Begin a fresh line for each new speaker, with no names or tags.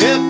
Yep.